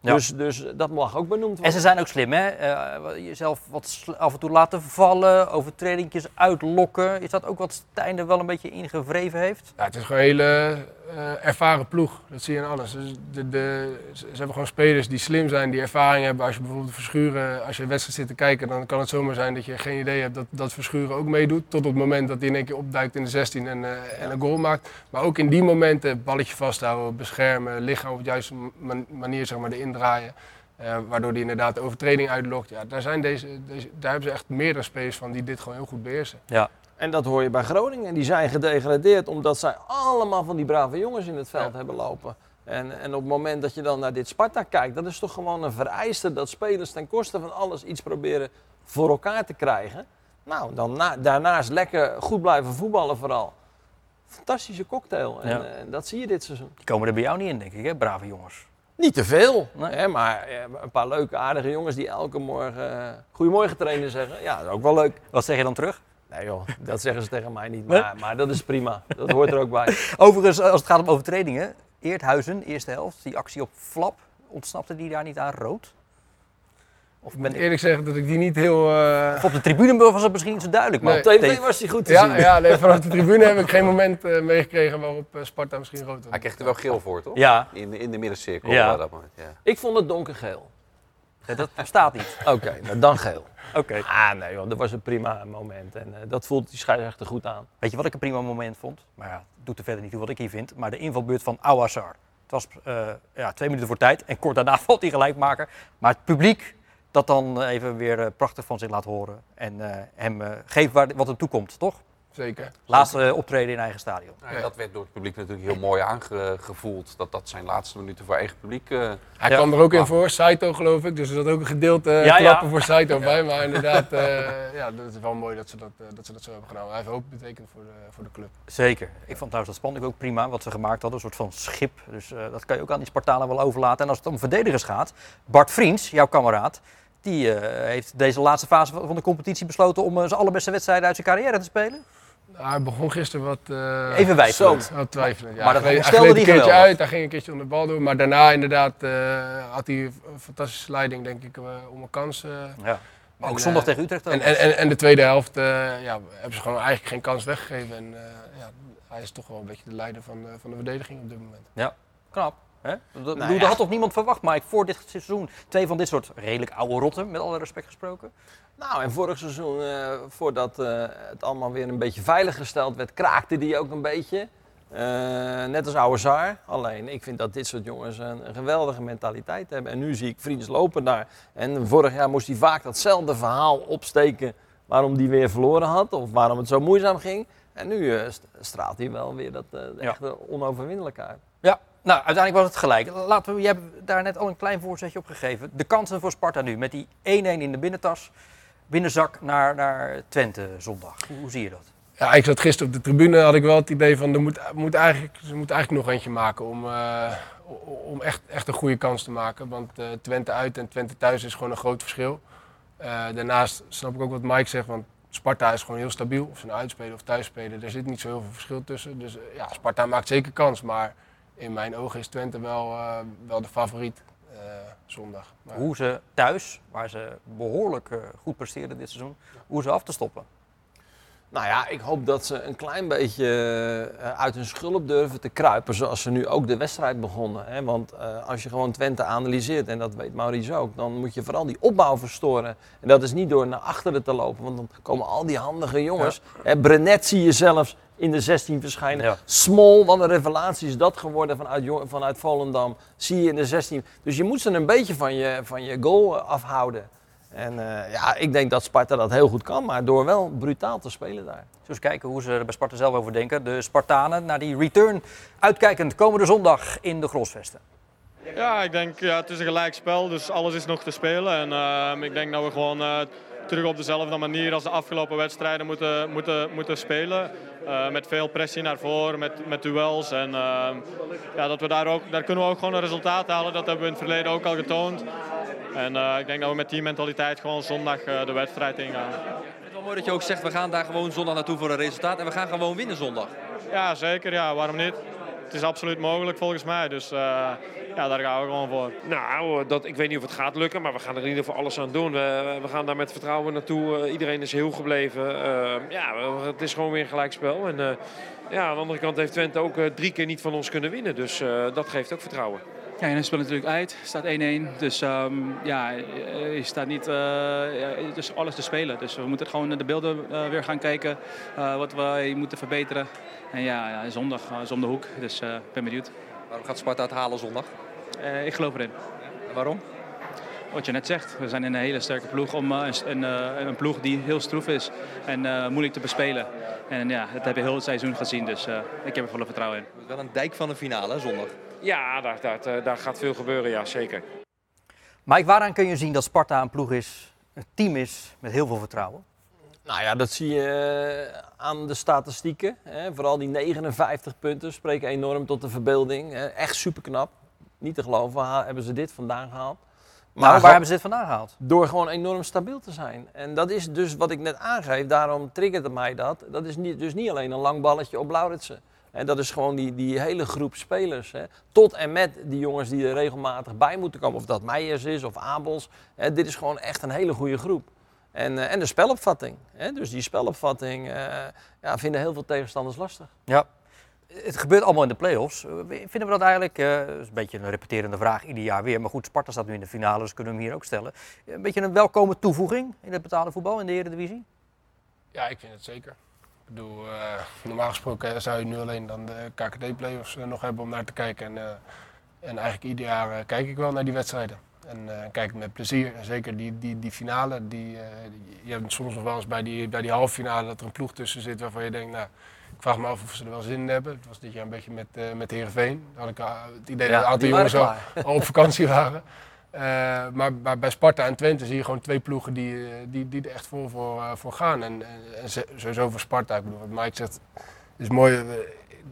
Ja. Dus, dus dat mag ook benoemd En worden. ze zijn ook slim, hè? Eh, jezelf wat af en toe laten vallen, overtredingjes uitlokken. Is dat ook wat Stijn er wel een beetje ingevreven heeft? Ja, het is gewoon een hele eh, ervaren ploeg. Dat zie je in alles. Dus de, de, ze hebben gewoon spelers die slim zijn, die ervaring hebben. Als je bijvoorbeeld Verschuren, als je een wedstrijd zit te kijken, dan kan het zomaar zijn dat je geen idee hebt dat, dat Verschuren ook meedoet. Tot op het moment dat hij in één keer opduikt in de 16 en, eh, en een goal maakt. Maar ook in die momenten balletje vasthouden, beschermen, lichaam op de juiste man- manier zeg maar, erin draaien. eh, waardoor hij inderdaad de overtreding uitlokt. Ja, daar, zijn deze, deze, daar hebben ze echt meerdere spelers van die dit gewoon heel goed beheersen. Ja. En dat hoor je bij Groningen. Die zijn gedegradeerd omdat zij allemaal van die brave jongens in het veld hebben lopen. En, en op het moment dat je dan naar dit Sparta kijkt, dat is toch gewoon een vereiste dat spelers ten koste van alles iets proberen voor elkaar te krijgen. Nou, dan na- daarnaast lekker goed blijven voetballen vooral. Fantastische cocktail. En Ja. eh, dat zie je dit seizoen. Die komen er bij jou niet in, denk ik, hè? Brave jongens. Niet te veel, Nee. maar eh, een paar leuke, aardige jongens die elke morgen eh, goedemorgen trainen zeggen. Ja, dat is ook wel leuk. Wat zeg je dan terug? Nee joh, dat zeggen ze tegen mij niet, maar, maar dat is prima. Dat hoort er ook bij. *laughs* Overigens, als het gaat om overtredingen. Eerthuizen, eerste helft, die actie op Flap. Ontsnapte die daar niet aan rood? Of Ik ben ik... eerlijk zeggen dat ik die niet heel... eh, Of op de tribune was het misschien niet zo duidelijk. Maar Nee. op TV was hij goed te Ja, zien. ja nee, vanaf de tribune heb ik geen moment eh, meegekregen waarop eh, Sparta misschien rood had. Hij kreeg er wel geel voor, toch? Ja, In, de- in de middencirkel. Ja. op dat moment, ja. Ik vond het donkergeel. dat bestaat niet. *laughs* Oké, nou dan geel. Oké. Ah nee joh, dat was een prima moment. En eh, dat voelt die scheidsrechter goed aan. Weet je wat ik een prima moment vond? Maar ja, het doet er verder niet toe wat ik hier vind. Maar de invalbeurt van Awassar. Het was eh, ja, twee minuten voor tijd en kort daarna *laughs* valt hij gelijk maken. Maar het publiek dat dan eh, even weer eh, prachtig van zich laat horen. En eh, hem eh, geeft wat hem toekomt, toch? Zeker. Laatste optreden in eigen stadion. Ja, dat werd door het publiek natuurlijk heel mooi aangevoeld. Dat dat zijn laatste minuten voor eigen publiek. Hij Ja. kwam er ook in voor, Saito geloof ik. Dus er zat ook een gedeelte klappen voor Saito bij. Maar inderdaad, *laughs* eh, ja, dat is wel mooi dat ze dat, dat, ze dat zo hebben gedaan. Hij heeft hoop betekend voor de, voor de club. Zeker. Ik vond trouwens dat spanning ook prima wat ze gemaakt hadden. Een soort van schip. Dus eh, dat kan je ook aan die Spartanen wel overlaten. En als het om verdedigers gaat. Bart Vriends, jouw kameraad. Die eh, heeft deze laatste fase van de competitie besloten om eh, zijn allerbeste wedstrijden uit zijn carrière te spelen. Nou, hij begon gisteren wat, eh Even wijfelend. wat twijfelen. Ja, Maar dat hij een keertje geweldig. uit, hij ging een keertje onder de bal door. Maar daarna inderdaad had hij een fantastische leiding denk ik om een kans. Ja. Maar ook En, zondag tegen Utrecht ook. en, en, en, de tweede helft ja, hebben ze gewoon eigenlijk geen kans weggegeven. En ja, hij is toch wel een beetje de leider van, van de verdediging op dit moment. Knap. Hè? Dat, bedoel, Nou ja. dat had toch niemand verwacht, Mike, voor dit seizoen. Twee van dit soort redelijk oude rotten, met alle respect gesproken. Nou, en vorig seizoen, eh, voordat eh, het allemaal weer een beetje veilig gesteld werd, kraakte die ook een beetje. Eh, net als oude Zaar. Alleen, ik vind dat dit soort jongens een, een geweldige mentaliteit hebben. En nu zie ik vriends lopen daar. En vorig jaar moest hij vaak datzelfde verhaal opsteken waarom die weer verloren had. Of waarom het zo moeizaam ging. En nu st- straalt hij wel weer dat Ja. echte onoverwinnelijke uit. Ja, nou, uiteindelijk was het gelijk. Laten we, je hebt daar net al een klein voorzetje op gegeven. De kansen voor Sparta nu, met die 1-1 in de binnentas. Binnenzak naar, naar Twente zondag. Hoe, zie je dat? Ja, ik zat gisteren op de tribune, had ik wel het idee van er moet, moet eigenlijk, ze moeten eigenlijk nog eentje maken om, eh, om echt, echt een goede kans te maken. Want eh, Twente uit en Twente thuis is gewoon een groot verschil. Eh, daarnaast snap ik ook wat Mike zegt, want Sparta is gewoon heel stabiel. Of ze nou uitspelen of thuis spelen, er zit niet zo heel veel verschil tussen. Dus ja, Sparta maakt zeker kans. Maar in mijn ogen is Twente wel, eh, wel de favoriet eh, zondag. Maar, Hoe ze thuis, waar ze behoorlijk eh, goed presteerden dit seizoen, hoe ze af te stoppen. Nou ja, ik hoop dat ze een klein beetje uit hun schulp durven te kruipen. Zoals ze nu ook de wedstrijd begonnen. Hè? Want eh, als je gewoon Twente analyseert, en dat weet Maurice ook, dan moet je vooral die opbouw verstoren. En dat is niet door naar achteren te lopen, want dan komen al die handige jongens. Hè, Brenet zie je zelfs in de 16 verschijnen. Ja. Small, wat een revelatie is dat geworden vanuit, vanuit Volendam. Zie je in de 16. Dus je moet ze een beetje van je, van je goal eh, afhouden. En eh, ja, ik denk dat Sparta dat heel goed kan, maar door wel brutaal te spelen daar. Zullen we eens kijken hoe ze er bij Sparta zelf over denken. De Spartanen naar die return uitkijkend komende zondag in de Grosvesten. Ja, ik denk ja, het is een gelijk spel, dus alles is nog te spelen. En ehm, ik denk dat we gewoon eh, terug op dezelfde manier als de afgelopen wedstrijden moeten, moeten, moeten spelen. Eh, met veel pressie naar voren, met, met duels. En ehm, ja, dat we daar, ook, daar kunnen we ook gewoon een resultaat halen. Dat hebben we in het verleden ook al getoond. En eh, ik denk dat we met die mentaliteit gewoon zondag eh, de wedstrijd ingaan. Het is wel mooi dat je ook zegt, we gaan daar gewoon zondag naartoe voor een resultaat. En we gaan gewoon winnen zondag. Ja, zeker. Ja, waarom niet? Het is absoluut mogelijk volgens mij. Dus eh, ja, daar gaan we gewoon voor. Nou, eh, dat, ik weet niet of het gaat lukken, maar we gaan er in ieder geval alles aan doen. We, we gaan daar met vertrouwen naartoe. Eh, iedereen is heel gebleven. Eh, ja, het is gewoon weer een gelijkspel. En eh, ja, aan de andere kant heeft Twente ook drie keer niet van ons kunnen winnen. Dus eh, dat geeft ook vertrouwen. Ja, en dan speelt natuurlijk uit. Het staat 1-1. Dus ehm, ja, je staat niet... eh, het is alles te spelen. Dus we moeten gewoon naar de beelden weer gaan kijken. eh, wat we moeten verbeteren. En ja, ja zondag is om de hoek. Dus eh, ik ben benieuwd. Waarom gaat Sparta het halen zondag? Eh, ik geloof erin. En waarom? Wat je net zegt, we zijn in een hele sterke ploeg. Om, eh, een, een, een ploeg die heel stroef is en eh, moeilijk te bespelen. En ja, dat hebben we heel het seizoen gezien. Dus eh, ik heb er volle vertrouwen in. Het is wel een dijk van een finale hè, zondag. Ja, daar, daar, daar gaat veel gebeuren, ja, zeker. Mike, waaraan kun je zien dat Sparta een ploeg is, een team is met heel veel vertrouwen? Nou ja, dat zie je eh, aan de statistieken. Hè. Vooral die 59 punten spreken enorm tot de verbeelding. Echt superknap. Niet te geloven, waar hebben ze dit vandaan gehaald. Maar waar gewoon- hebben ze dit vandaan gehaald? Door gewoon enorm stabiel te zijn. En dat is dus wat ik net aangeef, daarom triggerde mij dat. Dat is niet, dus niet alleen een lang balletje op Lauritsen. En dat is gewoon die, die hele groep spelers. Hè. Tot en met die jongens die er regelmatig bij moeten komen. Of dat Meijers is of Abels. Hè. Dit is gewoon echt een hele goede groep. En, eh, en de spelopvatting. Hè. Dus die spelopvatting eh, ja, vinden heel veel tegenstanders lastig. Ja. Het gebeurt allemaal in de play-offs. Eh, Vinden we dat eigenlijk, eh, dat is een beetje een repeterende vraag ieder jaar weer. Maar goed, Sparta staat nu in de finale, dus kunnen we hem hier ook stellen. Een beetje een welkome toevoeging in het betaalde voetbal in de Eredivisie? Ja, ik vind het zeker. Ik bedoel, eh, normaal gesproken zou je nu alleen dan de KKD-playoffs nog hebben om naar te kijken. En, eh, en eigenlijk ieder jaar kijk ik wel naar die wedstrijden. En eh, kijk met plezier. En zeker die, die, die finale. Die, eh, je hebt soms nog wel eens bij die, bij die halve finale dat er een ploeg tussen zit waarvan je denkt, nou, ik vraag me af of ze er wel zin in hebben. Het was dit jaar een beetje met, eh met Heerenveen. Daar had ik het idee dat een aantal jongens al, op vakantie *laughs* waren. Maar, maar bij Sparta en Twente zie je gewoon twee ploegen die, die, die er echt vol voor, voor gaan. En, en, sowieso voor Sparta. Ik bedoel, wat Mike zegt, is mooi.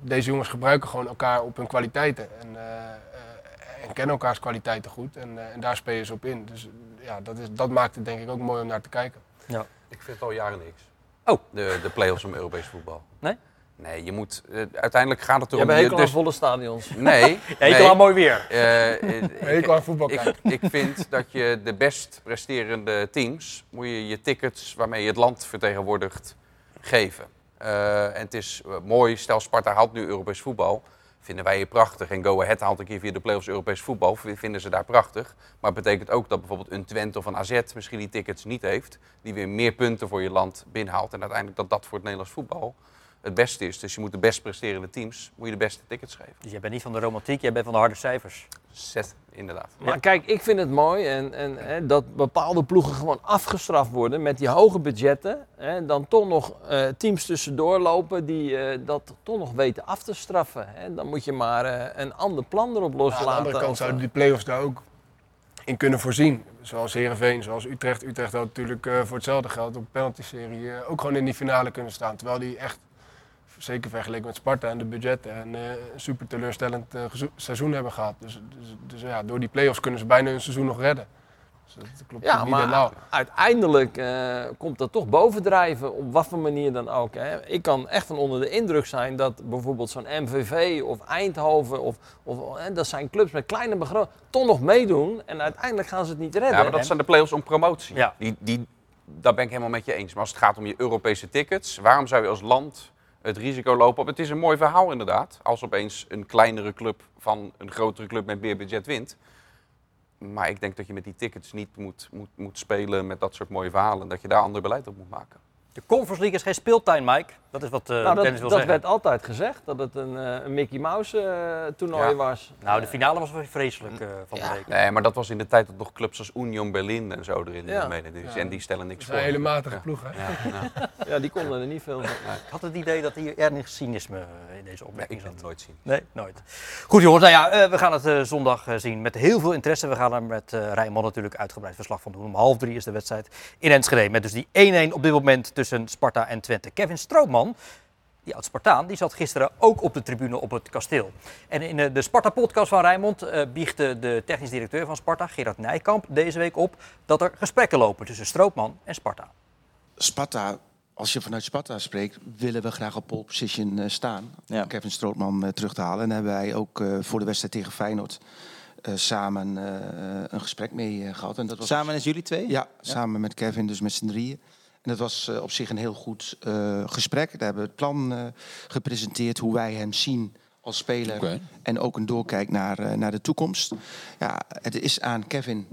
Deze jongens gebruiken gewoon elkaar op hun kwaliteiten. En, en kennen elkaars kwaliteiten goed. En, eh, en daar spelen ze op in. Dus ja, dat, is, dat maakt het denk ik ook mooi om naar te kijken. Ik vind het al jaren niks. Oh. De, de play-offs om Europees voetbal. Nee? Nee, je moet... eh, uiteindelijk gaat het Je erom... hebt je- hekel aan volle stadions. *laughs* Nee. *laughs* Ja, ik nee. al mooi weer. Eh, eh, *laughs* Ik ik, kan voetbal ik, kijken. ik vind dat je de best presterende teams, moet je je tickets waarmee je het land vertegenwoordigt, geven. Eh, en het is mooi, stel Sparta haalt nu Europees voetbal, vinden wij je prachtig. En Go Ahead haalt een keer via de play-offs Europees voetbal, vinden ze daar prachtig. Maar het betekent ook dat bijvoorbeeld een Twente of een AZ misschien die tickets niet heeft, die weer meer punten voor je land binnenhaalt. En uiteindelijk dat dat voor het Nederlands voetbal het beste is. Dus je moet de best presterende teams, moet je de beste tickets geven. Dus jij bent niet van de romantiek, jij bent van de harde cijfers. Zet, inderdaad. Maar kijk, ik vind het mooi en, en, hè, dat bepaalde ploegen gewoon afgestraft worden met die hoge budgetten. Hè, dan toch nog eh, teams tussendoor lopen die eh, dat toch nog weten af te straffen. Hè. Dan moet je maar eh, een ander plan erop Ja, loslaten. aan de andere kant zouden die play-offs daar ook in kunnen voorzien. Zoals Heerenveen, zoals Utrecht. Utrecht had natuurlijk eh, voor hetzelfde geld op de penalty-serie ook gewoon in die finale kunnen staan. Terwijl die echt, zeker vergeleken met Sparta en de budgetten, en, eh, een super teleurstellend eh, seizoen hebben gehad. Dus, dus, dus ja, door die play-offs kunnen ze bijna hun seizoen nog redden. Dus dat klopt Ja, niet maar helemaal. uiteindelijk eh, komt dat toch bovendrijven, op wat voor manier dan ook. Hè. Ik kan echt van onder de indruk zijn dat bijvoorbeeld zo'n MVV of Eindhoven, of, of, hè, dat zijn clubs met kleine begrotingen, toch nog meedoen en uiteindelijk gaan ze het niet redden. Ja, maar dat zijn de play-offs om promotie. Ja. Die, die, daar ben ik helemaal met je eens. Maar als het gaat om je Europese tickets, waarom zou je als land het risico lopen op... Het is een mooi verhaal inderdaad, als opeens een kleinere club van een grotere club met meer budget wint. Maar ik denk dat je met die tickets niet moet, moet, moet spelen met dat soort mooie verhalen. Dat je daar ander beleid op moet maken. De Conference League is geen speeltuin, Mike. Dat is wat eh Nou, Dennis dat, wil dat zeggen. werd altijd gezegd, dat het een, eh, een Mickey Mouse eh, toernooi Ja. was. Nou, de finale was wel vreselijk eh, van de week. Nee, maar dat was in de tijd dat nog clubs als Union Berlin en zo erin Ja. Dus. En die stellen niks Dat voor. een hele matige Ja. ploeg, hè? Ja, ja. *laughs* Ja, die konden er niet veel van. Ik had het idee dat hier erg cynisme in deze Nee, opmerking ik wil zat. het nooit zien. Nee, nooit. Goed jongens, nou ja, eh, we gaan het eh, zondag eh, zien met heel veel interesse. We gaan er met eh Rijnmond natuurlijk uitgebreid verslag van doen. Om half drie is de wedstrijd in Enschede. Met dus die 1-1 op dit moment tussen Sparta en Twente. Kevin Stroopman, die oud-Spartaan, die zat gisteren ook op de tribune op het kasteel. En in eh, de Sparta-podcast van Rijnmond biechtte de technisch directeur van Sparta, Gerard Nijkamp, deze week op dat er gesprekken lopen tussen Stroopman en Sparta. Sparta, als je vanuit Sparta spreekt, willen we graag op pole position staan. Ja. Om Kevin Strootman terug te halen. En daar hebben wij ook voor de wedstrijd tegen Feyenoord samen een gesprek mee eh, gehad. En dat was, Samen is jullie twee? Ja, samen met Kevin, dus met z'n drieën. En dat was eh, op zich een heel goed eh, gesprek. Daar hebben we het plan eh, gepresenteerd, hoe wij hem zien als speler. En ook een doorkijk naar, naar de toekomst. Ja, het is aan Kevin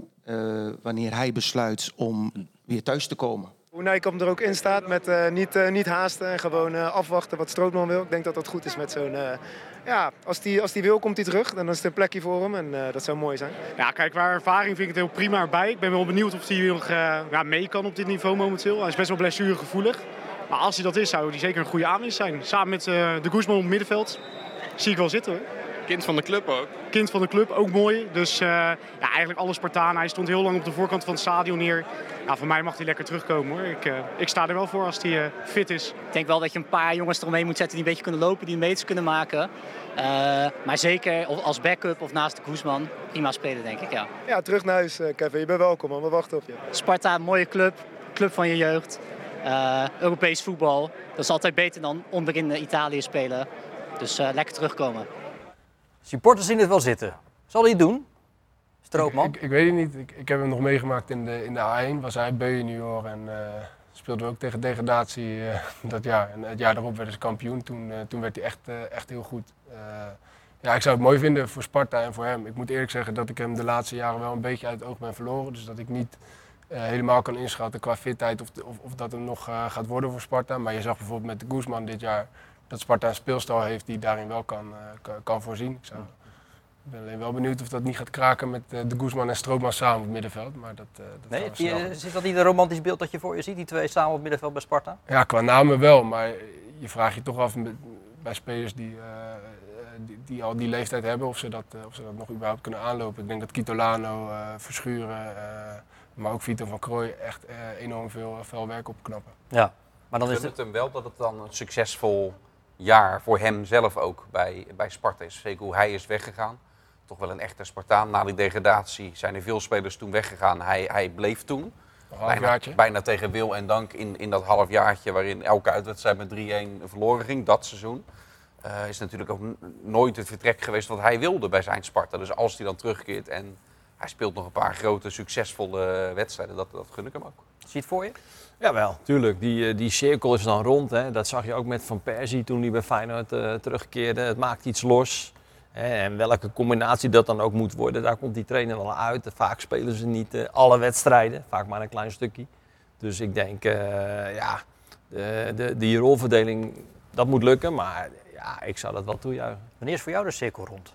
wanneer hij besluit om weer thuis te komen. Hoe Nijkamp er ook in staat met eh, niet, eh, niet haasten en gewoon eh, afwachten wat Strootman wil. Ik denk dat dat goed is met zo'n... ja, als die, als die wil komt hij terug. Dan is er een plekje voor hem en dat zou mooi zijn. Ja, kijk, qua ervaring vind ik het heel prima erbij. Ik ben wel benieuwd of hij nog mee kan op dit niveau momenteel. Hij is best wel blessuregevoelig. Maar als hij dat is, zou hij zeker een goede aanwinst zijn. Samen met de Guzman op het middenveld. Zie ik wel zitten hoor. Kind van de club ook. Kind van de club, ook mooi. Dus eh, ja, eigenlijk alle Spartanen. Hij stond heel lang op de voorkant van het stadion neer. Ja, voor mij mag hij lekker terugkomen hoor. Ik, eh, ik sta er wel voor als hij eh, fit is. Ik denk wel dat je een paar jongens eromheen moet zetten die een beetje kunnen lopen, die een meters kunnen maken. Eh, maar zeker of als backup of naast de Koesman, prima spelen denk ik, ja. Ja, terug naar huis eh, Kevin. Je bent welkom man. We wachten op je. Sparta, een mooie club, club van je jeugd. Eh, Europees voetbal, dat is altijd beter dan onderin Italië spelen. Dus eh, lekker terugkomen. Supporters zien het wel zitten. Zal hij het doen? Stroopman? Ik, ik weet het niet. Ik, ik heb hem nog meegemaakt in de, in de A1. Was hij B-junior en eh, speelden we ook tegen degradatie eh, *laughs* dat jaar. En het jaar daarop werden ze kampioen. Toen, eh, toen werd hij echt, echt heel goed. Ja, ik zou het mooi vinden voor Sparta en voor hem. Ik moet eerlijk zeggen dat ik hem de laatste jaren wel een beetje uit het oog ben verloren. Dus dat ik niet helemaal kan inschatten qua fitheid of, of, of dat hem nog gaat worden voor Sparta. Maar je zag bijvoorbeeld met de Guzman dit jaar dat Sparta een speelstijl heeft die daarin wel kan, eh, kan, voorzien. Ik zou, ik ben alleen wel benieuwd of dat niet gaat kraken met eh, de Guzman en Strootman samen op het middenveld. Maar dat, eh, dat Nee, gaan we zie je- is dat niet een romantisch beeld dat je voor je ziet, die twee samen op het middenveld bij Sparta? Ja, qua namen wel, maar je vraagt je toch af met- bij spelers die, die, die al die leeftijd hebben of ze, dat, of ze dat nog überhaupt kunnen aanlopen. Ik denk dat Kitolano, eh, Verschuren, eh, maar ook Vito van Krooi echt eh, enorm veel, veel werk opknappen. Ja, maar dan Ik is het hem wel dat het dan een succesvol jaar voor hem zelf ook bij, bij Sparta is. Zeker hoe hij is weggegaan. Toch wel een echte Spartaan. Na die degradatie zijn er veel spelers toen weggegaan. Hij, hij bleef toen. Bijna, bijna tegen wil en dank in, in dat halfjaartje waarin elke uitwedstrijd met 3-1 verloren ging, dat seizoen. eh, is natuurlijk ook nooit het vertrek geweest wat hij wilde bij zijn Sparta. Dus als hij dan terugkeert en hij speelt nog een paar grote, succesvolle wedstrijden, dat, dat gun ik hem ook. Zie je het voor je? Jawel, tuurlijk. Die, eh, die cirkel is dan rond. Hè. Dat zag je ook met Van Persie toen hij bij Feyenoord eh, terugkeerde. Het maakt iets los. Hè. En welke combinatie dat dan ook moet worden, daar komt die trainer wel uit. Vaak spelen ze niet eh, alle wedstrijden, vaak maar een klein stukje. Dus ik denk, ja, de, de, die rolverdeling, dat moet lukken. Maar ja, ik zou dat wel toejuichen. Wanneer is voor jou de cirkel rond?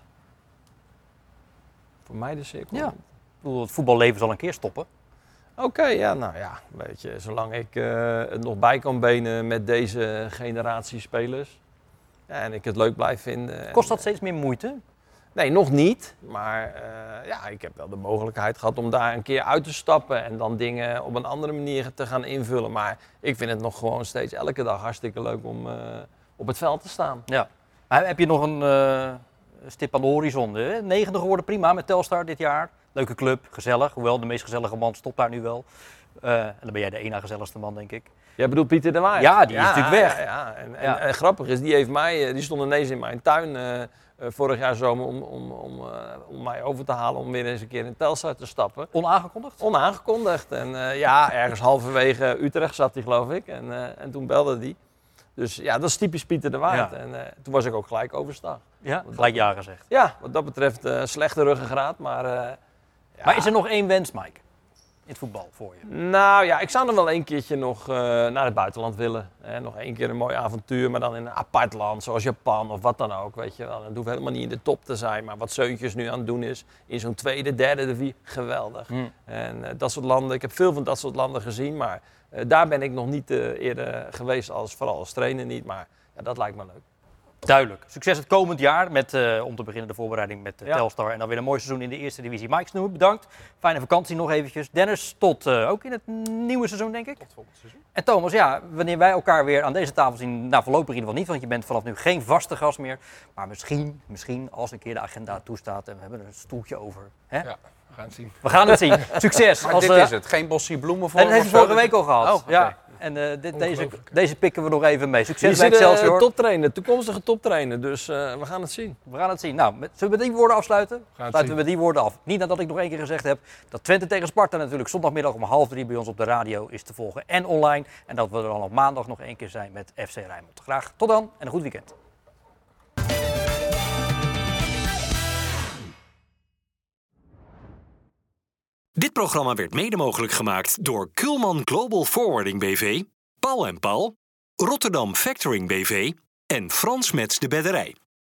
Voor mij de cirkel. Ja. Ik bedoel, het voetballeven zal een keer stoppen. Oké, ja, nou ja, weet je, zolang ik eh, het nog bij kan benen met deze generatie spelers. Ja, en ik het leuk blijf vinden. en, Kost dat steeds meer moeite? Nee, nog niet. Maar eh, ja, ik heb wel de mogelijkheid gehad om daar een keer uit te stappen en dan dingen op een andere manier te gaan invullen. Maar ik vind het nog gewoon steeds elke dag hartstikke leuk om eh, op het veld te staan. Ja. Maar heb je nog een eh, stip aan de horizon? hè? Negende geworden, prima met Telstar dit jaar. Leuke club, gezellig. Hoewel de meest gezellige man stopt daar nu wel. Eh, en dan ben jij de ene gezelligste man, denk ik. Jij bedoelt Pieter de Waard? Ja, die is natuurlijk weg. Ja, ja. En, en, grappig is, die, heeft mij, eh, die stond ineens in mijn tuin eh, vorig jaar zomer om, om, om, om mij over te halen om weer eens een keer in Telstar te stappen. Onaangekondigd? Onaangekondigd. En ja, ergens halverwege Utrecht zat hij geloof ik. En, en toen belde hij. Dus ja, dat is typisch Pieter de Waard. En toen was ik ook gelijk overstag. Ja, gelijk ja gezegd. Ja, wat dat betreft slechte ruggengraat, maar... Maar is er nog één wens, Mike? In het voetbal voor je? Nou ja, ik zou nog wel een keertje nog eh, naar het buitenland willen. Nog één keer een mooi avontuur, maar dan in een apart land, zoals Japan of wat dan ook. Weet je wel. Het hoeft helemaal niet in de top te zijn, maar wat Zeuntjes nu aan het doen is, in zo'n tweede, derde divisie, geweldig. Hmm. En eh, dat soort landen, ik heb veel van dat soort landen gezien, maar eh, daar ben ik nog niet eerder geweest, als, vooral als trainer niet. Maar ja, dat lijkt me leuk. Duidelijk. Succes het komend jaar met, eh, om te beginnen, de voorbereiding met eh, Ja. Telstar. En dan weer een mooi seizoen in de eerste divisie. Mike Snoer, bedankt. Fijne vakantie nog eventjes. Dennis, tot eh, ook in het nieuwe seizoen, denk ik. Tot volgend seizoen. En Thomas, ja, wanneer wij elkaar weer aan deze tafel zien, nou voorlopig in ieder geval niet, want je bent vanaf nu geen vaste gast meer. Maar misschien, misschien als een keer de agenda toestaat en we hebben er een stoeltje over. Hè? Ja, gaan het zien. We gaan het zien. *laughs* Succes. Maar Als, dit eh, is het, geen bossie bloemen voor En dat heeft hij vorige week al gehad. Oh, ja. En eh, dit, deze, deze pikken we nog even mee. Succes bij Excelsior. toptrainer, toekomstige toptrainer, dus eh, we gaan het zien. We gaan het zien. Nou, met, zullen we met die woorden afsluiten? Sluiten we met die woorden af. Niet nadat ik nog één keer gezegd heb dat Twente tegen Sparta natuurlijk zondagmiddag om half drie bij ons op de radio is te volgen en online. En dat we er dan op maandag nog één keer zijn met FC Rijnmond. Graag tot dan en een goed weekend. Dit programma werd mede mogelijk gemaakt door Kulman Global Forwarding BV, Paul en Paul, Rotterdam Factoring BV en Frans Mets de Bedderij.